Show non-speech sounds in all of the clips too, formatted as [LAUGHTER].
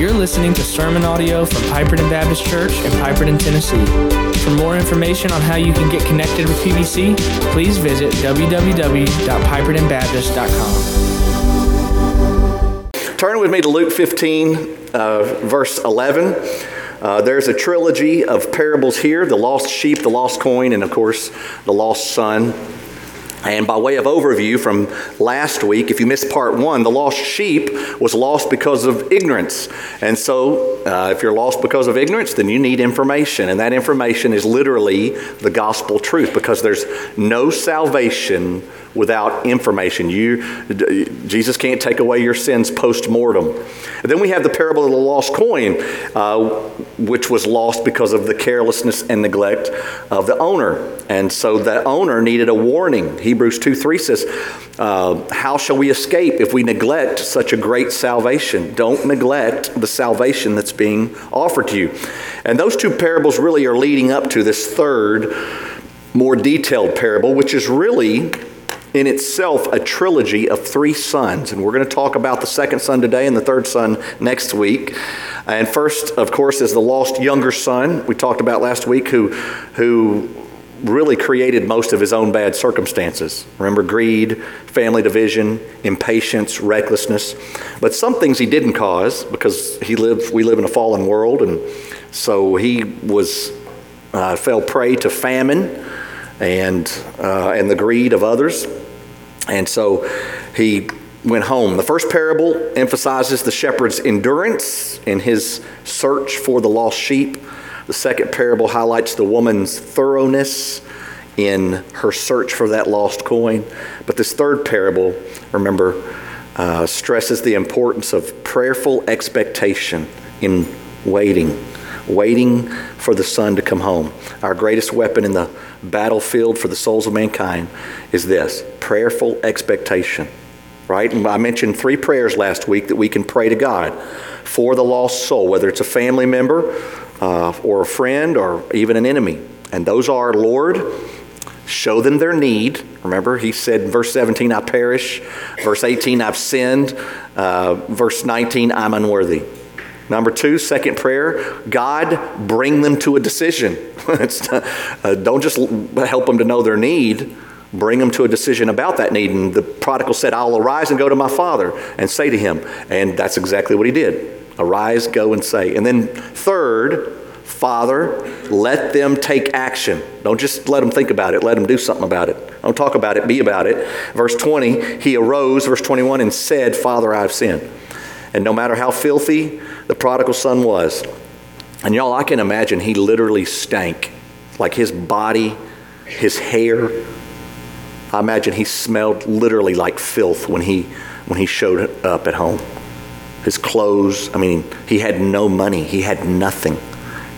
You're listening to sermon audio from Piperton Baptist Church in Piperton, Tennessee. For more information on how you can get connected with PBC, please visit www.pipertonbaptist.com. Turn with me to Luke 15, uh, verse 11. Uh, there's a trilogy of parables here the lost sheep, the lost coin, and of course, the lost son. And by way of overview from last week, if you missed part one, the lost sheep was lost because of ignorance. And so, uh, if you're lost because of ignorance, then you need information. And that information is literally the gospel truth because there's no salvation without information. You, Jesus can't take away your sins post mortem. Then we have the parable of the lost coin, uh, which was lost because of the carelessness and neglect of the owner. And so the owner needed a warning. Hebrews 2 3 says, uh, How shall we escape if we neglect such a great salvation? Don't neglect the salvation that's being offered to you. And those two parables really are leading up to this third, more detailed parable, which is really in itself a trilogy of three sons. And we're going to talk about the second son today and the third son next week. And first, of course, is the lost younger son we talked about last week, who, who really created most of his own bad circumstances. Remember greed, family division, impatience, recklessness. But some things he didn't cause because he lived, we live in a fallen world. And so he was, uh, fell prey to famine and, uh, and the greed of others. And so he went home. The first parable emphasizes the shepherd's endurance in his search for the lost sheep. The second parable highlights the woman's thoroughness in her search for that lost coin. But this third parable, remember, uh, stresses the importance of prayerful expectation in waiting, waiting for the son to come home. Our greatest weapon in the battlefield for the souls of mankind is this prayerful expectation. Right? And I mentioned three prayers last week that we can pray to God for the lost soul, whether it's a family member uh, or a friend or even an enemy. And those are, Lord, show them their need. Remember, he said verse 17, I perish. Verse 18, I've sinned. Uh, verse 19, I'm unworthy. Number two, second prayer, God, bring them to a decision. [LAUGHS] uh, don't just help them to know their need, bring them to a decision about that need. And the prodigal said, I'll arise and go to my father and say to him. And that's exactly what he did. Arise, go, and say. And then third, Father, let them take action. Don't just let them think about it, let them do something about it. Don't talk about it, be about it. Verse 20, he arose, verse 21, and said, Father, I've sinned. And no matter how filthy the prodigal son was, and y'all, I can imagine he literally stank. Like his body, his hair. I imagine he smelled literally like filth when he, when he showed up at home. His clothes, I mean, he had no money, he had nothing.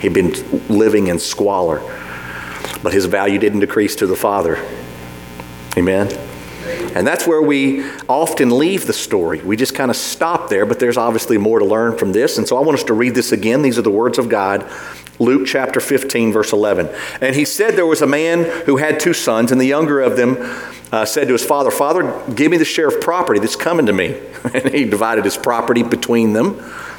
He'd been living in squalor. But his value didn't decrease to the Father. Amen? And that's where we often leave the story. We just kind of stop there, but there's obviously more to learn from this. And so I want us to read this again. These are the words of God. Luke chapter 15, verse 11. And he said there was a man who had two sons, and the younger of them uh, said to his father, Father, give me the share of property that's coming to me. [LAUGHS] And he divided his property between them.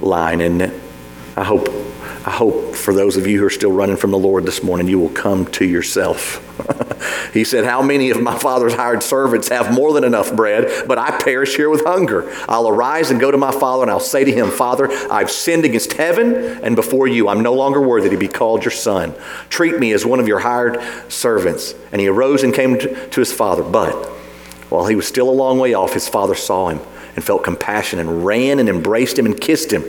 line, isn't it? I hope, I hope for those of you who are still running from the Lord this morning, you will come to yourself. [LAUGHS] he said, How many of my father's hired servants have more than enough bread, but I perish here with hunger? I'll arise and go to my father, and I'll say to him, Father, I've sinned against heaven and before you. I'm no longer worthy to be called your son. Treat me as one of your hired servants. And he arose and came to his father. But while he was still a long way off, his father saw him and felt compassion and ran and embraced him and kissed him.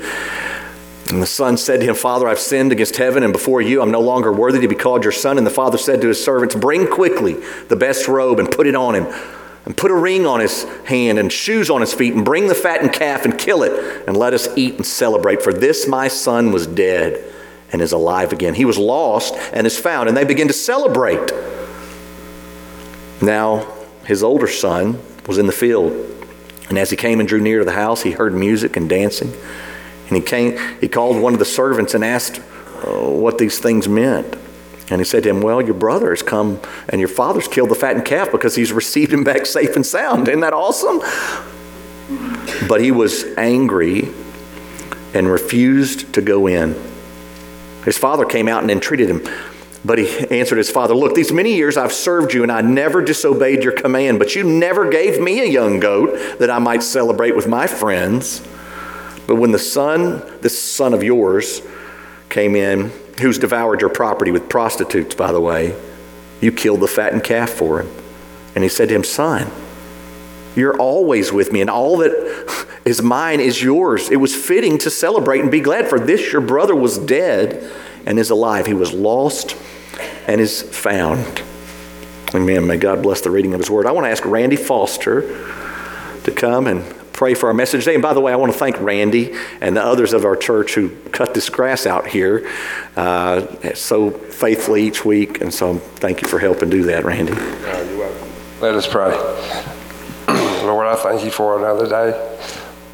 And the son said to him, Father, I've sinned against heaven and before you. I'm no longer worthy to be called your son. And the father said to his servants, Bring quickly the best robe and put it on him. and put a ring on his hand and shoes on his feet and bring the fattened calf and kill it and let us eat and celebrate. For this my son was dead and is alive again. He was lost and is found. And they begin to celebrate. Now, his older son was in the field. And as he came and drew near to the house, he heard music and dancing. And he came, he called one of the servants and asked uh, what these things meant. And he said to him, Well, your brother has come and your father's killed the fattened calf because he's [LAUGHS] received him back safe and sound. Isn't that awesome? But he was angry and refused to go in. His father came out and entreated him. But he answered his father, Look, these many years I've served you, and I never disobeyed your command, but you never gave me a young goat that I might celebrate with my friends. But when the son, this son of yours, came in, who's devoured your property with prostitutes, by the way, you killed the fattened calf for him. And he said to him, Son, you're always with me, and all that is mine is yours. It was fitting to celebrate and be glad, for this your brother was dead and is alive. He was lost and is found. Amen. May God bless the reading of his word. I want to ask Randy Foster to come and pray for our message today. And by the way, I want to thank Randy and the others of our church who cut this grass out here uh, so faithfully each week. And so thank you for helping do that, Randy. You're welcome. Let us pray. [CLEARS THROAT] Lord, I thank you for another day. [CLEARS THROAT]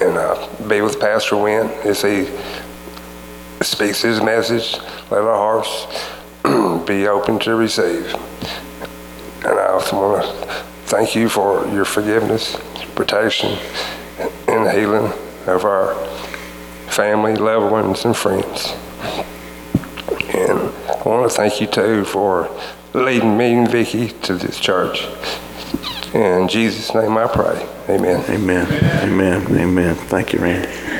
and uh, be with Pastor Wynn as he speaks his message. Let our hearts [CLEARS THROAT] be open to receive. And I also want to thank you for your forgiveness, protection, and healing of our family, loved ones, and friends. And I want to thank you too for leading me and Vicki to this church. In Jesus' name I pray. Amen. Amen. Amen. Amen. Thank you, Randy.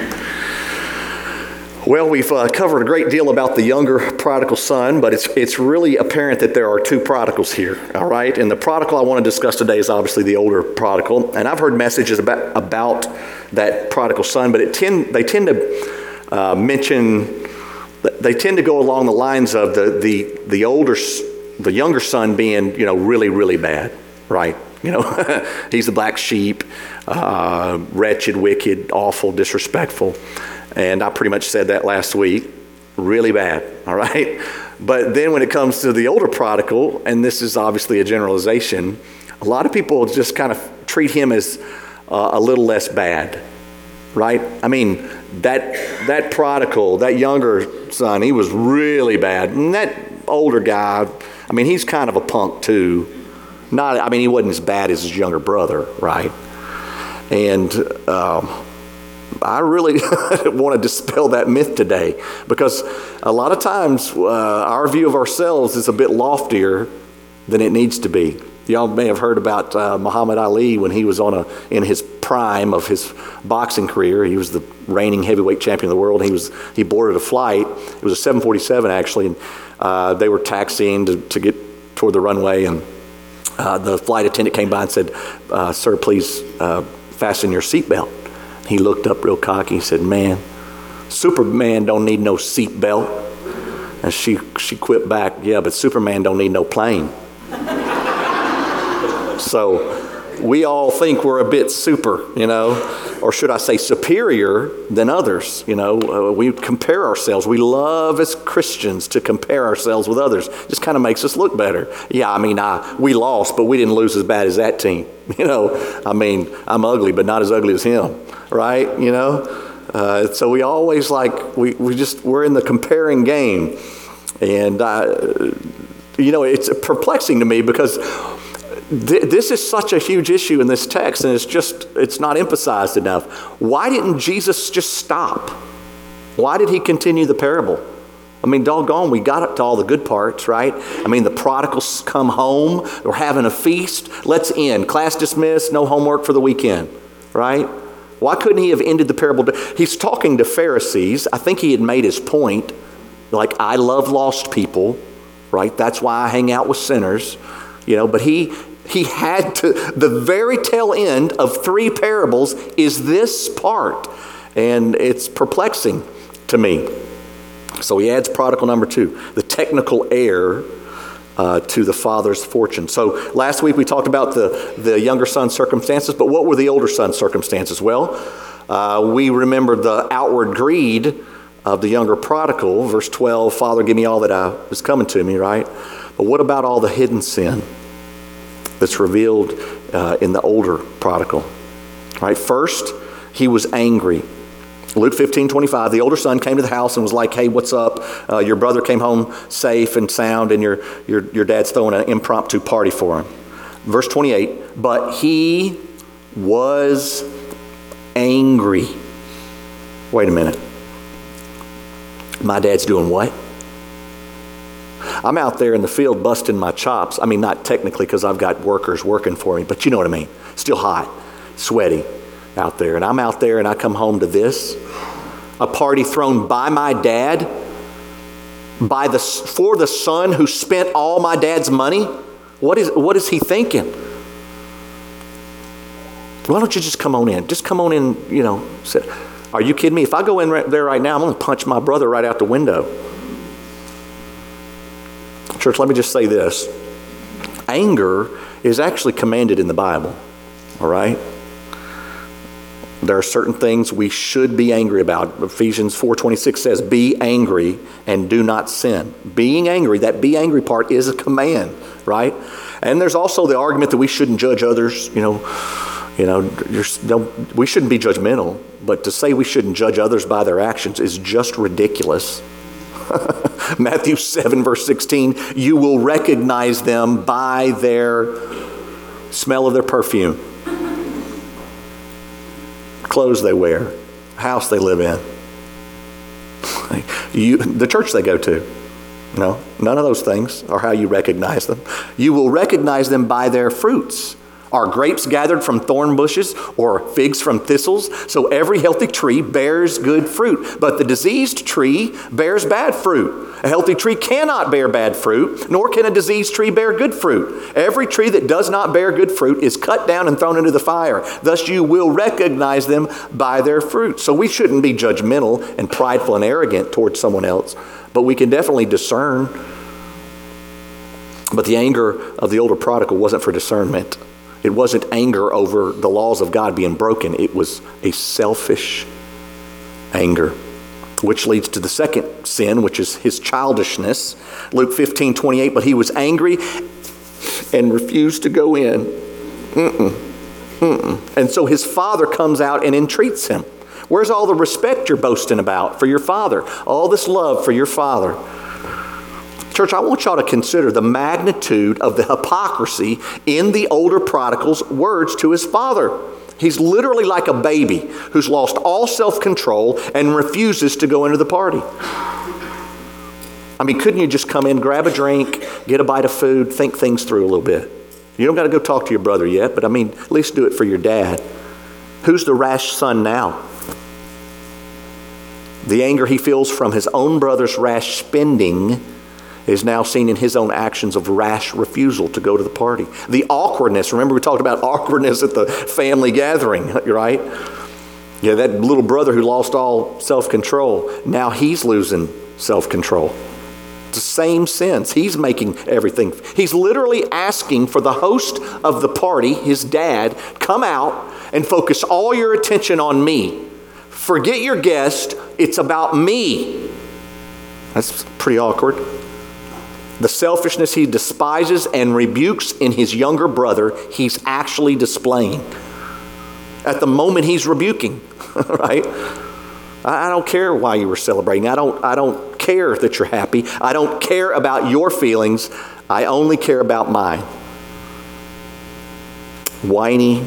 Well, we've uh, covered a great deal about the younger prodigal son, but it's, it's really apparent that there are two prodigals here, all right? And the prodigal I want to discuss today is obviously the older prodigal. And I've heard messages about, about that prodigal son, but it tend, they tend to uh, mention, they tend to go along the lines of the, the, the older, the younger son being, you know, really, really bad, right? You know, [LAUGHS] he's the black sheep, uh, wretched, wicked, awful, disrespectful. And I pretty much said that last week. Really bad, [LAUGHS] all right? But then when it comes to the older prodigal, and this is obviously a generalization, a lot of people just kind of treat him as uh, a little less bad, right? I mean, that, that prodigal, that younger son, he was really bad. And that older guy, I mean, he's kind of a punk too. Not, I mean, he wasn't as bad as his younger brother, right? And um, I really [LAUGHS] want to dispel that myth today because a lot of times uh, our view of ourselves is a bit loftier than it needs to be. Y'all may have heard about uh, Muhammad Ali when he was on a in his prime of his boxing career. He was the reigning heavyweight champion of the world. He was he boarded a flight. It was a 747 actually, and uh, they were taxiing to, to get toward the runway, and uh, the flight attendant came by and said, uh, "Sir, please uh, fasten your seatbelt." He looked up real cocky. He said, "Man, Superman don't need no seatbelt." And she she quipped back, "Yeah, but Superman don't need no plane." [LAUGHS] so we all think we're a bit super, you know, or should I say superior than others. You know, uh, we compare ourselves. We love as Christians to compare ourselves with others. It just kind of makes us look better. Yeah, I mean, I, we lost, but we didn't lose as bad as that team. [LAUGHS] You know, I mean, I'm ugly, but not as ugly as him, right? You know, uh, so we always like we, we just we're in the comparing game, and uh, you know, it's perplexing to me because this is such a huge issue in this text and it's just it's not emphasized enough. Why didn't jesus just stop? Why did he continue the parable? I mean doggone we got up to all the good parts right? I mean the prodigals come home we're having a feast let's end. Class dismissed no homework for the weekend right? Why couldn't he have ended the parable? He's talking to pharisees. I think he had made his point like i love lost people right? That's why i hang out with sinners you know but he he had to, the very tail end of three parables is this part. And it's perplexing to me. So he adds prodigal number two. The technical heir uh, to the father's fortune. So last week we talked about the, the younger son's circumstances, but what were the older son's circumstances? Well, uh, we remember the outward greed of the younger prodigal. Verse 12, Father, give me all that I was coming to me, right? But what about all the hidden sin that's revealed uh, in the older prodigal? Right? First, he was angry. Luke 15, 25, the older son came to the house and was like, Hey, what's up? Uh, your brother came home safe and sound, and your, your, your dad's throwing an impromptu party for him. Verse 28, but he was angry. Wait a minute. My dad's doing what? I'm out there in the field busting my chops. I mean, not technically because I've got workers working for me, but you know what I mean. Still hot, sweaty out there. And I'm out there and I come home to this a party thrown by my dad, by the, for the son who spent all my dad's money. What is, what is he thinking? Why don't you just come on in? Just come on in, you know. Sit. Are you kidding me? If I go in right there right now, I'm going to punch my brother right out the window. Church, let me just say this anger is actually commanded in the Bible, all right? There are certain things we should be angry about. Ephesians 4:26 says, "Be angry and do not sin." Being angry, that be angry part is a command, right? And there's also the argument that we shouldn't judge others, you know, you know, we shouldn't be judgmental, but to say we shouldn't judge others by their actions is just ridiculous. [LAUGHS] Matthew 7, verse 16, you will recognize them by their smell of their perfume, clothes they wear, house they live in, you, the church they go to. No, none of those things are how you recognize them. You will recognize them by their fruits. Are grapes gathered from thorn bushes or figs from thistles? So every healthy tree bears good fruit, but the diseased tree bears bad fruit. A healthy tree cannot bear bad fruit, nor can a diseased tree bear good fruit. Every tree that does not bear good fruit is cut down and thrown into the fire. Thus you will recognize them by their fruit. So we shouldn't be judgmental and prideful and arrogant towards someone else, but we can definitely discern. But the anger of the older prodigal wasn't for discernment. It wasn't anger over the laws of God being broken, it was a selfish anger. Which leads to the second sin, which is his childishness. Luke 15, 28, but he was angry and refused to go in. Mm-mm. Mm-mm. And so his father comes out and entreats him. Where's all the respect you're boasting about for your father? All this love for your father. Church, I want y'all to consider the magnitude of the hypocrisy in the older prodigal's words to his father. He's literally like a baby who's lost all self control and refuses to go into the party. I mean, couldn't you just come in, grab a drink, get a bite of food, think things through a little bit? You don't got to go talk to your brother yet, but I mean, at least do it for your dad. Who's the rash son now? The anger he feels from his own brother's rash spending is now seen in his own actions of rash refusal to go to the party. The awkwardness, remember we talked about [LAUGHS] awkwardness at the family gathering, right? Yeah, that little brother who lost all self control, now he's losing self control. The same sense. He's making everything. He's literally asking for the host of the party, his dad, come out and focus all your attention on me. Forget your guest, it's about me. That's pretty awkward. The selfishness he despises and rebukes in his younger brother, he's actually displaying. At the moment he's rebuking, [LAUGHS] right? I don't care why you were celebrating. I don't, I don't care that you're happy. I don't care about your feelings. I only care about mine. Whiny,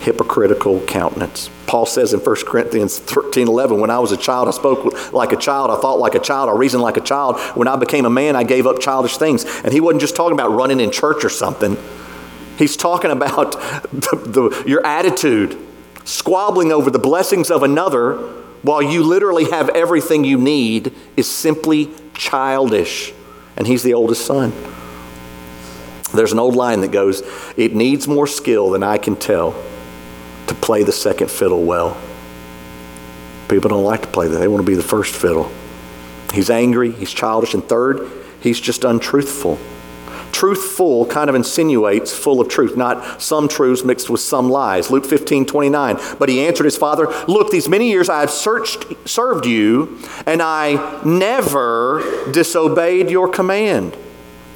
hypocritical countenance. Paul says in 1 Corinthians 13 11, when I was a child, I spoke like a child, I thought like a child, I reasoned like a child. When I became a man, I gave up childish things. And he wasn't just talking about running in church or something, he's talking about [LAUGHS] the, the, your attitude, squabbling over the blessings of another while you literally have everything you need is simply childish. And he's the oldest son. There's an old line that goes, It needs more skill than I can tell to play the second fiddle well. People don't like to play that. They want to be the first fiddle. He's angry, he's childish, and third, he's just untruthful. truthful kind of insinuates full of truth, not some truths mixed with some lies. Luke 15, 29. But he answered his father, Look, these many years I have searched, served you, and I never disobeyed your command.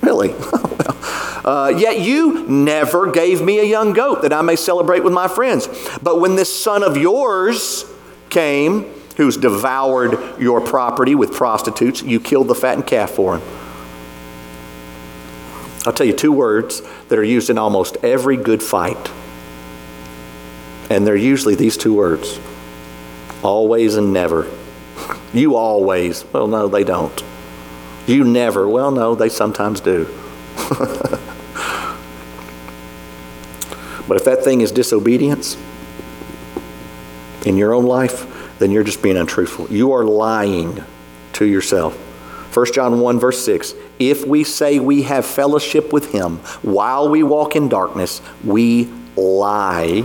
Really? [LAUGHS] uh, yet you never gave me a young goat that I may celebrate with my friends. But when this son of yours came, who's devoured your property with prostitutes, you killed the fattened calf for him. I'll tell you two words that are used in almost every good fight. And they're usually these two words always and never. [LAUGHS] You always. Well, no, they don't. You never. Well, no, they sometimes do. [LAUGHS] but if that thing is disobedience in your own life, then you're just being untruthful. You are lying to yourself. 1 John 1, verse 6 If we say we have fellowship with him while we walk in darkness, we lie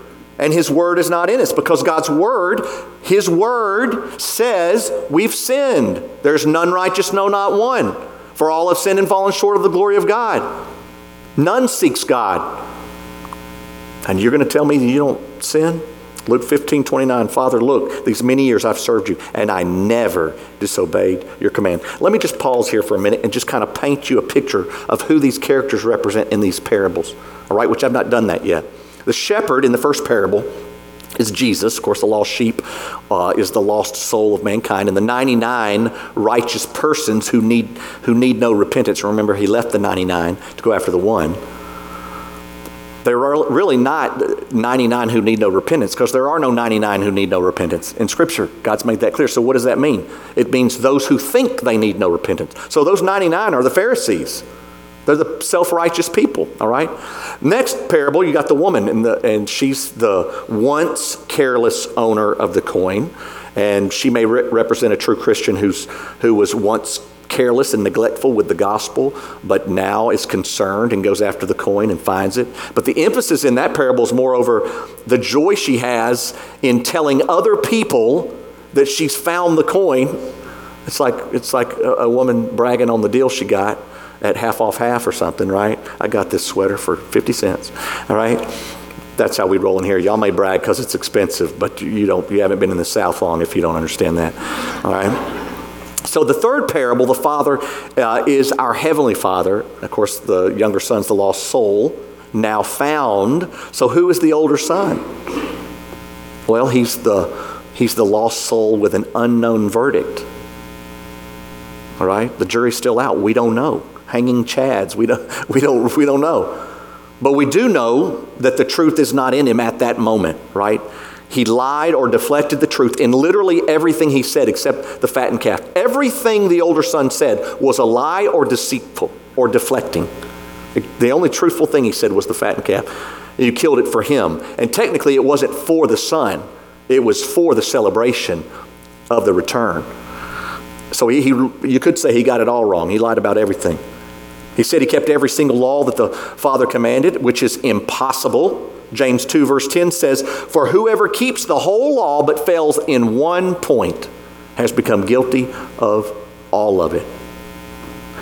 and His word is not in us because God's word, His word says we've sinned. There's none righteous, no, not one. For all have sinned and fallen short of the glory of God. None seeks God. And you're going to tell me you don't sin? Luke 15, 29, Father, look, these many years I've served you, and I never disobeyed your command. Let me just pause here for a minute and just kind of paint you a picture of who these characters represent in these parables, all right, which I've not done that yet. The shepherd in the first parable is Jesus. Of course, the lost sheep uh, is the lost soul of mankind, and the 99 righteous persons who need, who need no repentance. Remember, he left the 99 to go after the one. There are really not 99 who need no repentance because there are no 99 who need no repentance. In Scripture, God's made that clear. So, what does that mean? It means those who think they need no repentance. So, those 99 are the Pharisees. They're the self righteous people, all right? Next parable, you got the woman, and, the, and she's the once careless owner of the coin. And she may re- represent a true Christian who's, who was once careless and neglectful with the gospel, but now is concerned and goes after the coin and finds it. But the emphasis in that parable is moreover the joy she has in telling other people that she's found the coin. It's like, it's like a, a woman bragging on the deal she got at half off half or something, right? I got this sweater for 50 cents, all right? That's how we roll in here. Y'all may brag because it's expensive, but you don't. You haven't been in the South long if you don't understand that. All right. So, the third parable, the Father uh, is our Heavenly Father. Of course, the younger son's the lost soul, now found. So, who is the older son? Well, he's the, he's the lost soul with an unknown verdict. All right? The jury's still out. We don't know. Hanging chads. We don't, [LAUGHS] we don't, we don't know. But we do know that the truth is not in him at that moment, right? He lied or deflected the truth in literally everything he said except the fattened calf. Everything the older son said was a lie or deceitful or deflecting. The only truthful thing he said was the fattened calf. You killed it for him. And technically, it wasn't for the son, it was for the celebration of the return. So he, he, you could say he got it all wrong. He lied about everything. He said he kept every single law that the Father commanded, which is impossible James 2, verse 10 says, For whoever keeps the whole law but fails in one point has become guilty of all of it.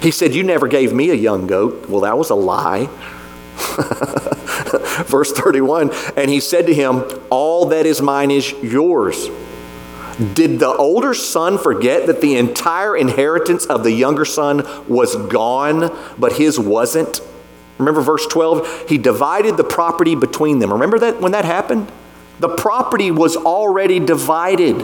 He said, You never gave me a young goat. Well, that was a lie. [LAUGHS] verse 31 And he said to him, All that is mine is yours. Did the older son forget that the entire inheritance of the younger son was gone, but his wasn't? Remember verse 12? He divided the property between them. Remember that when that happened? The property was already divided.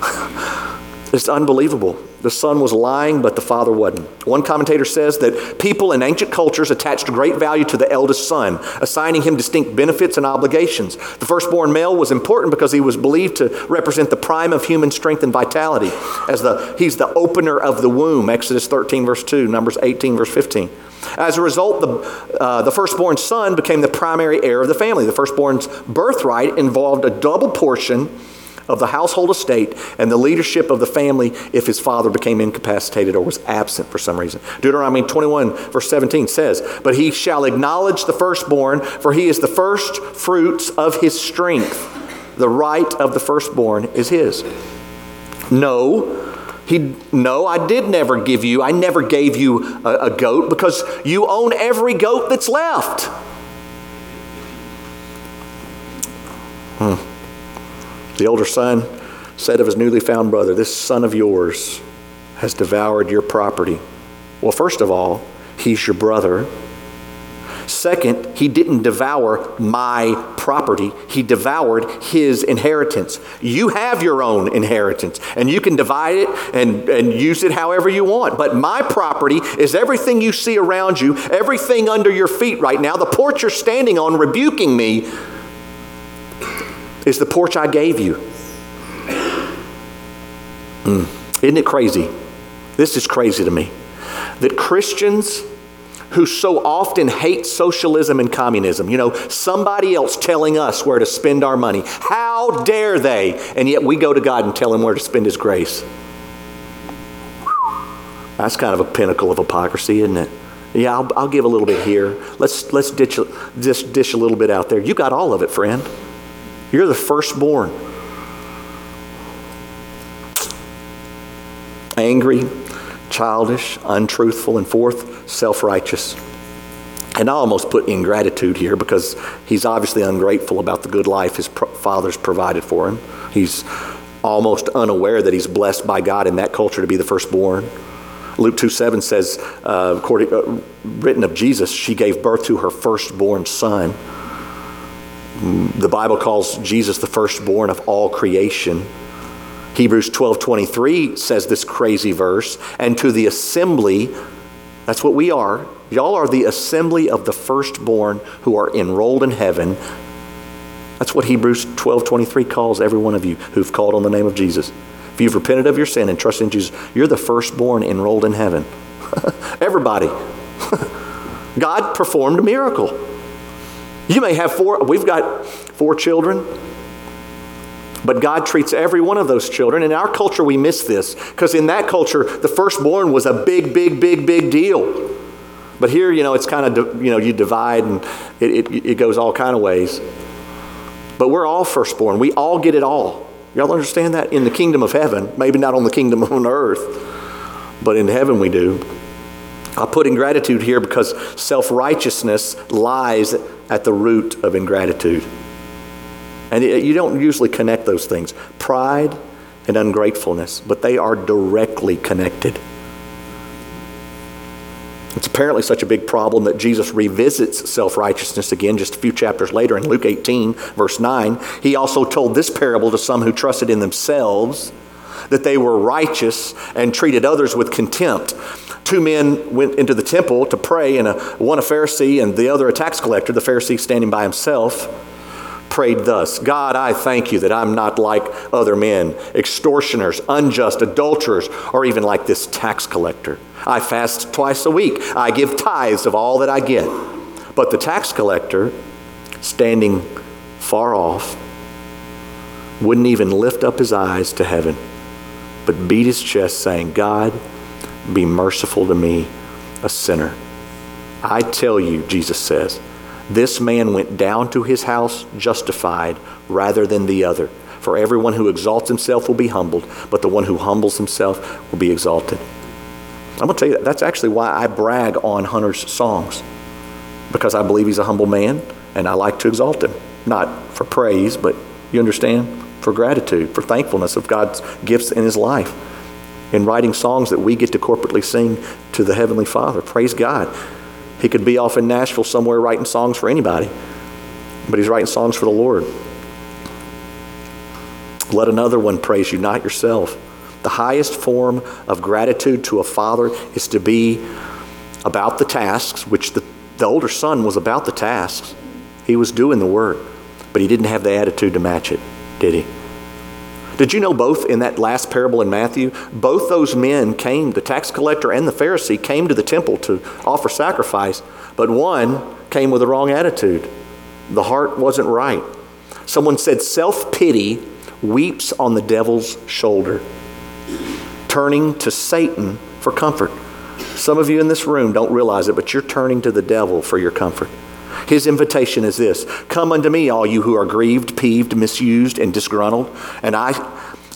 [LAUGHS] it's unbelievable. The son was lying, but the father wasn't. One commentator says that people in ancient cultures attached great value to the eldest son, assigning him distinct benefits and obligations. The firstborn male was important because he was believed to represent the prime of human strength and vitality, as the, he's the opener of the womb, Exodus 13, verse 2, Numbers 18, verse 15. As a result, the, uh, the firstborn son became the primary heir of the family. The firstborn's birthright involved a double portion of the household estate and the leadership of the family if his father became incapacitated or was absent for some reason. Deuteronomy 21, verse 17 says, But he shall acknowledge the firstborn, for he is the first fruits of his strength. The right of the firstborn is his. No, he, no, I did never give you, I never gave you a, a goat because you own every goat that's left. The older son said of his newly found brother, This son of yours has devoured your property. Well, first of all, he's your brother. Second, he didn't devour my property, he devoured his inheritance. You have your own inheritance, and you can divide it and, and use it however you want. But my property is everything you see around you, everything under your feet right now. The porch you're standing on rebuking me is the porch I gave you. Mm. Isn't it crazy? This is crazy to me. That Christians who so often hate socialism and communism, you know, somebody else telling us where to spend our money, how dare they? And yet we go to God and tell him where to spend his grace. That's kind of a pinnacle of hypocrisy, isn't it? Yeah, I'll, I'll give a little bit here. Let's, let's ditch, dish, dish a little bit out there. You got all of it, friend. You're the firstborn. Angry, childish, untruthful, and fourth, self righteous. And I almost put ingratitude here because he's obviously ungrateful about the good life his father's provided for him. He's almost unaware that he's blessed by God in that culture to be the firstborn. Luke 2 7 says, uh, according, uh, written of Jesus, she gave birth to her firstborn son. The Bible calls Jesus the firstborn of all creation. Hebrews 12:23 says this crazy verse, and to the assembly, that's what we are. Y'all are the assembly of the firstborn who are enrolled in heaven. That's what Hebrews 12:23 calls every one of you who've called on the name of Jesus. If you've repented of your sin and trusted in Jesus, you're the firstborn enrolled in heaven. [LAUGHS] Everybody. [LAUGHS] God performed a miracle. You may have four, we've got four children, but God treats every one of those children. In our culture, we miss this because in that culture, the firstborn was a big, big, big, big deal. But here, you know, it's kind of, you know, you divide and it, it, it goes all kind of ways. But we're all firstborn. We all get it all. Y'all understand that? In the kingdom of heaven, maybe not on the kingdom [LAUGHS] on earth, but in heaven we do. I put ingratitude here because self righteousness lies at the root of ingratitude. And it, you don't usually connect those things pride and ungratefulness, but they are directly connected. It's apparently such a big problem that Jesus revisits self righteousness again just a few chapters later in Luke 18, verse 9. He also told this parable to some who trusted in themselves that they were righteous and treated others with contempt two men went into the temple to pray, and a, one a Pharisee and the other a tax collector. The Pharisee, standing by himself, prayed thus God, I thank you that I'm not like other men, extortioners, unjust, adulterers, or even like this tax collector. I fast twice a week, I give tithes of all that I get. But the tax collector, standing far off, wouldn't even lift up his eyes to heaven, but beat his chest, saying, God, be merciful to me, a sinner. I tell you, Jesus says, this man went down to his house justified rather than the other. For everyone who exalts himself will be humbled, but the one who humbles himself will be exalted. I'm going to tell you that. That's actually why I brag on Hunter's songs, because I believe he's a humble man and I like to exalt him. Not for praise, but you understand? For gratitude, for thankfulness of God's gifts in his life in writing songs that we get to corporately sing to the Heavenly Father. Praise God. He could be off in Nashville somewhere writing songs for anybody, but he's writing songs for the Lord. Let another one praise you, not yourself. The highest form of gratitude to a father is to be about the tasks, which the, the older son was about the tasks. He was doing the work, but he didn't have the attitude to match it, did he? Did you know both in that last parable in Matthew, both those men came, the tax collector and the Pharisee came to the temple to offer sacrifice, but one came with the wrong attitude. The heart wasn't right. Someone said, Self pity weeps on the devil's shoulder, turning to Satan for comfort. Some of you in this room don't realize it, but you're turning to the devil for your comfort. His invitation is this Come unto me, all you who are grieved, peeved, misused, and disgruntled, and I,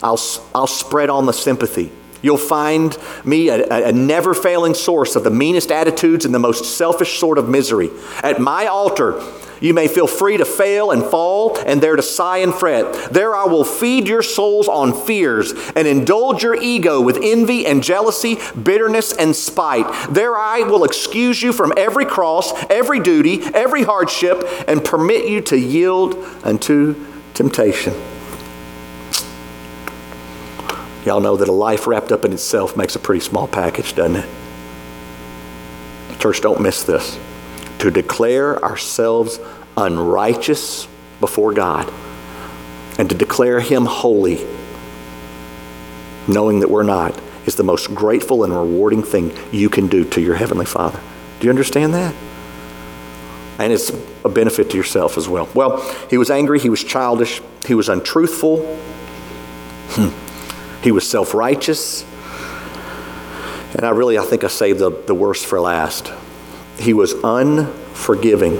I'll, I'll spread on the sympathy. You'll find me a, a never failing source of the meanest attitudes and the most selfish sort of misery. At my altar, you may feel free to fail and fall, and there to sigh and fret. There I will feed your souls on fears and indulge your ego with envy and jealousy, bitterness and spite. There I will excuse you from every cross, every duty, every hardship, and permit you to yield unto temptation. Y'all know that a life wrapped up in itself makes a pretty small package, doesn't it? Church, don't miss this to declare ourselves unrighteous before God and to declare Him holy, knowing that we're not, is the most grateful and rewarding thing you can do to your Heavenly Father. Do you understand that? And it's a benefit to yourself as well. Well, he was angry, he was childish, he was untruthful, hmm. He was self righteous. And I really, I think I saved the, the worst for last he was unforgiving.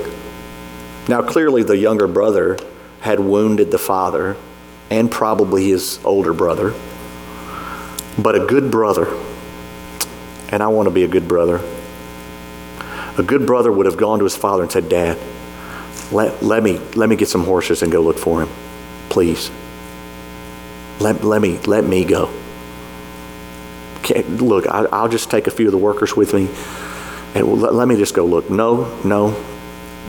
Now, clearly, the younger brother had wounded the father and probably his older brother. But a good brother, and I want to be a good brother, a good brother would have gone to his father and said, Dad, let, let, me, let me get some horses and go look for him. Please. Let, let, me, let me go. look, I, I'll just take a few of the workers with me and let, let, me just go look. No, no,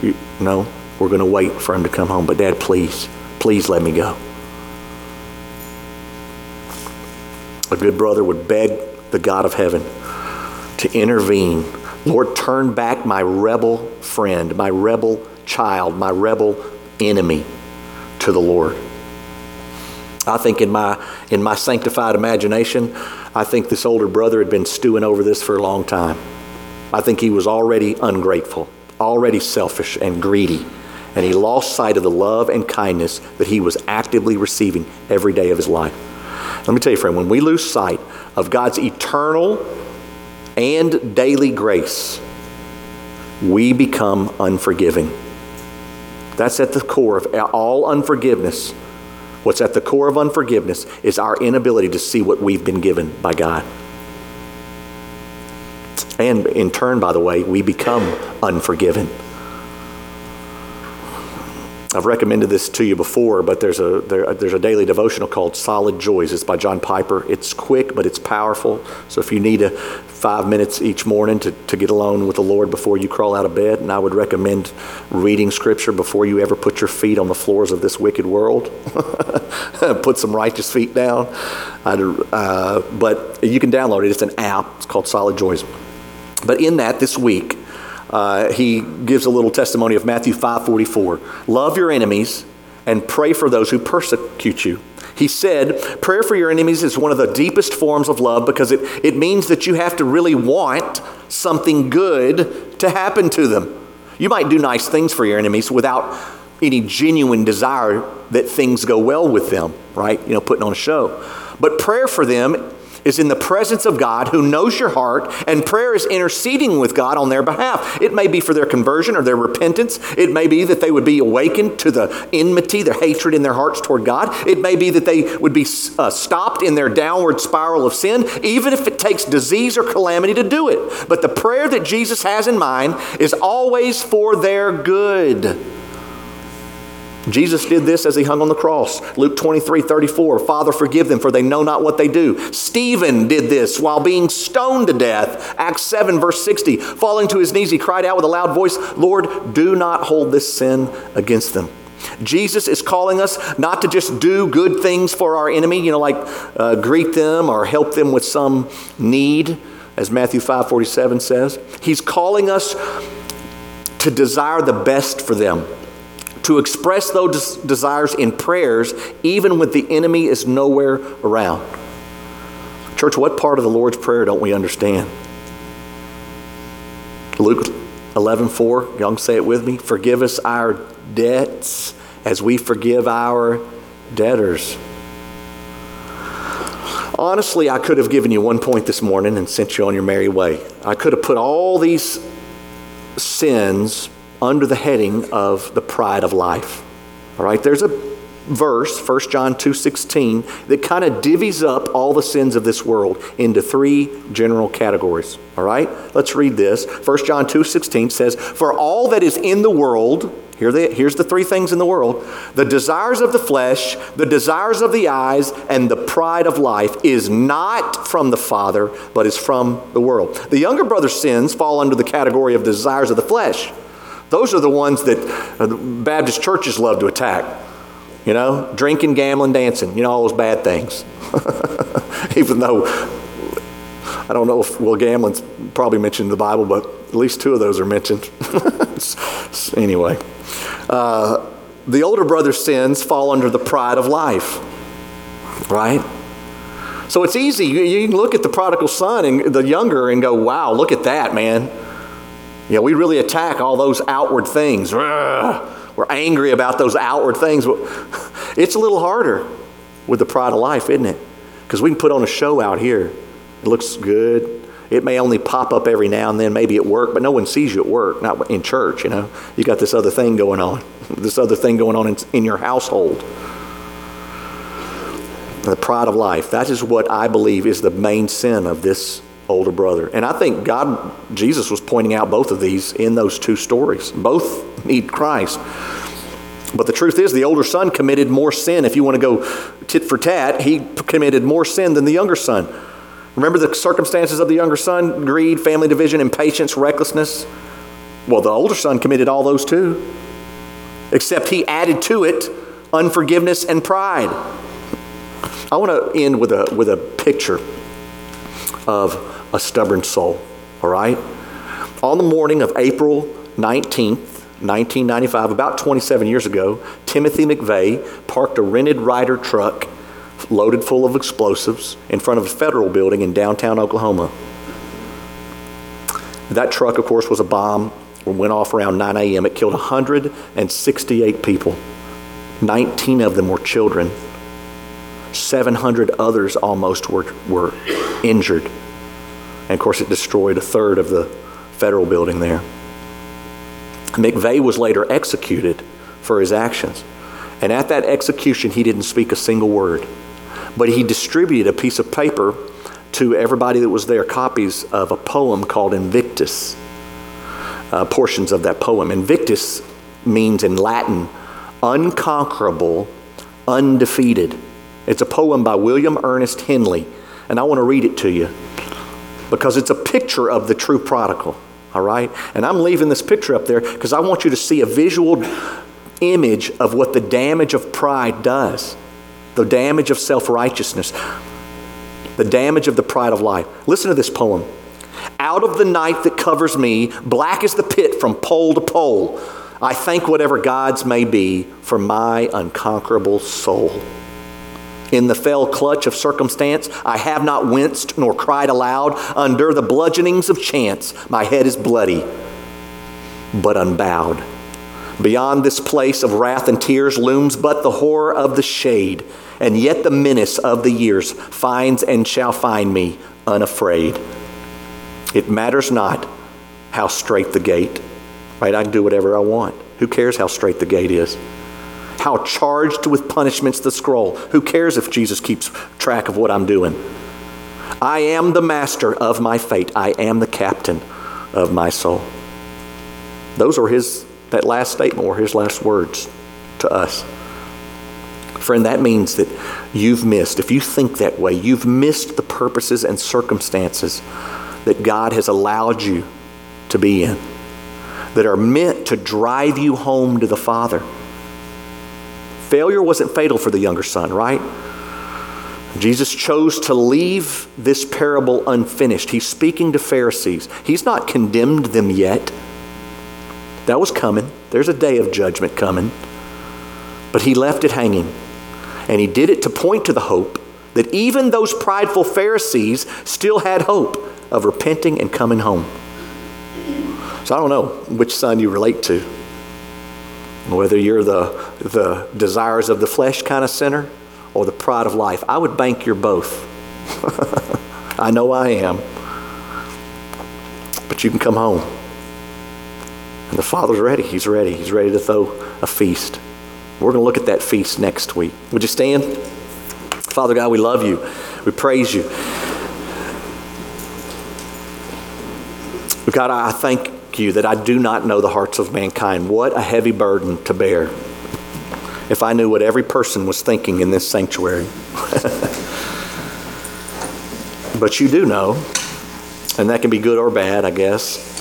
you, no. We're going to wait for him to come home. But Dad, please, please let me go. A good brother would beg the God of heaven to intervene. Lord, turn back my rebel friend, my rebel child, my rebel enemy to the Lord. I think in my in my sanctified imagination, I think this older brother had been stewing over this for a long time. I think he was already ungrateful, already selfish and greedy, and he lost sight of the love and kindness that he was actively receiving every day of his life. Let me tell you, friend, when we lose sight of God's eternal and daily grace, we become unforgiving. That's at the core of all unforgiveness. What's at the core of unforgiveness is our inability to see what we've been given by God. And in turn, by the way, we become unforgiven. I've recommended this to you before, but there's a, there, there's a daily devotional called Solid Joys. It's by John Piper. It's quick, but it's powerful. So if you need a five minutes each morning to, to get alone with the Lord before you crawl out of bed, and I would recommend reading Scripture before you ever put your feet on the floors of this wicked world. [LAUGHS] put some righteous feet down. Uh, but you can download it. It's an app. It's called Solid Joys. But in that, this week, uh, he gives a little testimony of Matthew 5:44. Love your enemies and pray for those who persecute you. He said, prayer for your enemies is one of the deepest forms of love because it, it means that you have to really want something good to happen to them. You might do nice things for your enemies without any genuine desire that things go well with them, right? You know, putting on a show. But prayer for them is in the presence of God who knows your heart, and prayer is interceding with God on their behalf. It may be for their conversion or their repentance. It may be that they would be awakened to the enmity, their hatred in their hearts toward God. It may be that they would be uh, stopped in their downward spiral of sin, even if it takes disease or calamity to do it. But the prayer that Jesus has in mind is always for their good. Jesus did this as he hung on the cross. Luke 23 34, Father, forgive them, for they know not what they do. Stephen did this while being stoned to death. Acts 7, verse 60, falling to his knees, he cried out with a loud voice, Lord, do not hold this sin against them. Jesus is calling us not to just do good things for our enemy, you know, like uh, greet them or help them with some need, as Matthew 5 47 says. He's calling us to desire the best for them to express those desires in prayers, even when the enemy is nowhere around. Church, what part of the Lord's Prayer don't we understand? Luke 11 4, y'all say it with me. Forgive us our debts as we forgive our debtors. Honestly, I could have given you one point this morning and sent you on your merry way. I could have put all these sins under the heading of the pride of life. All right, there's a verse, 1 John 2:16, that kind of divvies up all the sins of this world into three general categories. All right? Let's read this. 1 John 2:16 says, "For all that is in the world, here the, here's the three things in the world the desires of the flesh, the desires of the eyes, and the pride of life is not from the Father, but is from the world. The younger brother's sins fall under the category of desires of the flesh. Those are the ones that uh, Baptist churches love to attack. You know, drinking, gambling, dancing, you know, all those bad things. [LAUGHS] Even though I don't know if, well, gambling's probably mentioned in the Bible, but at least two of those are mentioned. [LAUGHS] anyway, uh, the older brother's sins fall under the pride of life, right? So it's easy. You, you can look at the prodigal son and the younger and go, wow, look at that, man. Yeah, we really attack all those outward things. We're angry about those outward things. [LAUGHS] It's a little harder with the pride of life, isn't it? Because we can put on a show out here. It looks good. It may only pop up every now and then, maybe at work, but no one sees you at work, not in church, you know. You got this other thing going on, [LAUGHS] this other thing going on in, in your household. The pride of life. That is what I believe is the main sin of this older brother. And I think God, Jesus was pointing out both of these in those two stories. Both need Christ. But the truth is, the older son committed more sin. If you want to go tit for tat, he committed more sin than the younger son. Remember the circumstances of the younger son greed, family division, impatience, recklessness? Well, the older son committed all those too, except he added to it unforgiveness and pride. I want to end with a, with a picture of a stubborn soul, all right? On the morning of April 19th, 1995, about 27 years ago, Timothy McVeigh parked a rented Ryder truck loaded full of explosives in front of a federal building in downtown Oklahoma. That truck, of course, was a bomb. It went off around 9 a.m. It killed 168 people. 19 of them were children. 700 others almost were, were injured. And of course, it destroyed a third of the federal building there. McVeigh was later executed for his actions. And at that execution, he didn't speak a single word. But he distributed a piece of paper to everybody that was there, copies of a poem called Invictus, uh, portions of that poem. Invictus means in Latin, unconquerable, undefeated. It's a poem by William Ernest Henley. And I want to read it to you because it's a picture of the true prodigal all right? And I'm leaving this picture up there because I want you to see a visual image of what the damage of pride does, the damage of self righteousness, the damage of the pride of life. Listen to this poem. Out of the night that covers me, black is the pit from pole to pole. I thank whatever gods may be for my unconquerable soul. In the fell clutch of circumstance, I have not winced nor cried aloud. Under the bludgeonings of chance, my head is bloody, but unbowed. Beyond this place of wrath and tears looms but the horror of the shade, and yet the menace of the years finds and shall find me unafraid. It matters not how straight the gate, right? I can do whatever I want. Who cares how straight the gate is? How charged with punishments the scroll. Who cares if Jesus keeps track of what I'm doing? I am the master of my fate. I am the captain of my soul. Those were his, that last statement were his last words to us. Friend, that means that you've missed, if you think that way, you've missed the purposes and circumstances that God has allowed you to be in, that are meant to drive you home to the Father. Failure wasn't fatal for the younger son, right? Jesus chose to leave this parable unfinished. He's speaking to Pharisees. He's not condemned them yet. That was coming. There's a day of judgment coming. But he left it hanging. And he did it to point to the hope that even those prideful Pharisees still had hope of repenting and coming home. So I don't know which son you relate to. Whether you're the, the desires of the flesh kind of sinner or the pride of life. I would bank you're both. [LAUGHS] I know I am. But you can come home. And the Father's ready. He's ready. He's ready to throw a feast. We're going to look at that feast next week. Would you stand? Father God, we love you. We praise you. God, I thank you that I do not know the hearts of mankind. What a heavy burden to bear if I knew what every person was thinking in this sanctuary. [LAUGHS] but you do know, and that can be good or bad, I guess.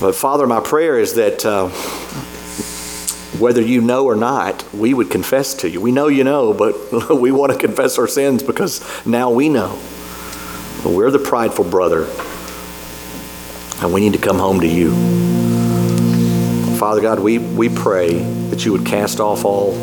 But Father, my prayer is that uh, whether you know or not, we would confess to you. We know you know, but [LAUGHS] we want to confess our sins because now we know. We're the prideful brother and we need to come home to you. Father God, we, we pray that you would cast off all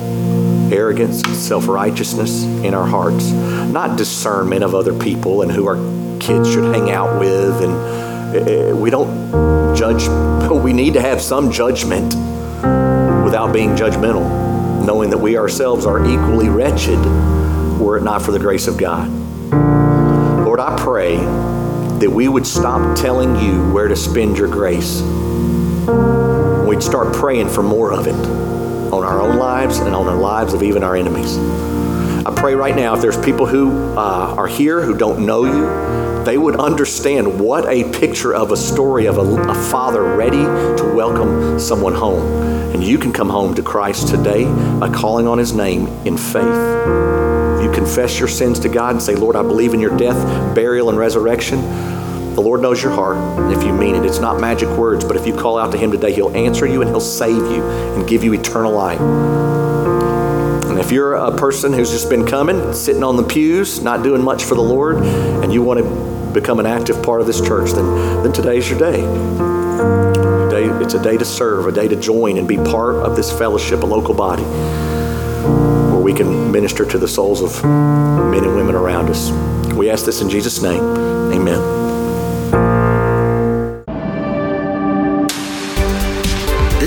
arrogance, self righteousness in our hearts, not discernment of other people and who our kids should hang out with. And eh, we don't judge, but [LAUGHS] we need to have some judgment without being judgmental, knowing that we ourselves are equally wretched were it not for the grace of God. Lord, I pray that we would stop telling you where to spend your grace. We'd start praying for more of it on our own lives and on the lives of even our enemies. I pray right now if there's people who uh, are here who don't know you, they would understand what a picture of a story of a, a father ready to welcome someone home. And you can come home to Christ today by calling on his name in faith you confess your sins to God and say, Lord, I believe in your death, burial, and resurrection, the Lord knows your heart. And if you mean it, it's not magic words, but if you call out to Him today, He'll answer you and He'll save you and give you eternal life. And if you're a person who's just been coming, sitting on the pews, not doing much for the Lord, and you want to become an active part of this church, then, then today's your day. It's a day to serve, a day to join and be part of this fellowship, a local body, where we can minister to the souls of men and women around us. We ask this in Jesus' name. Amen.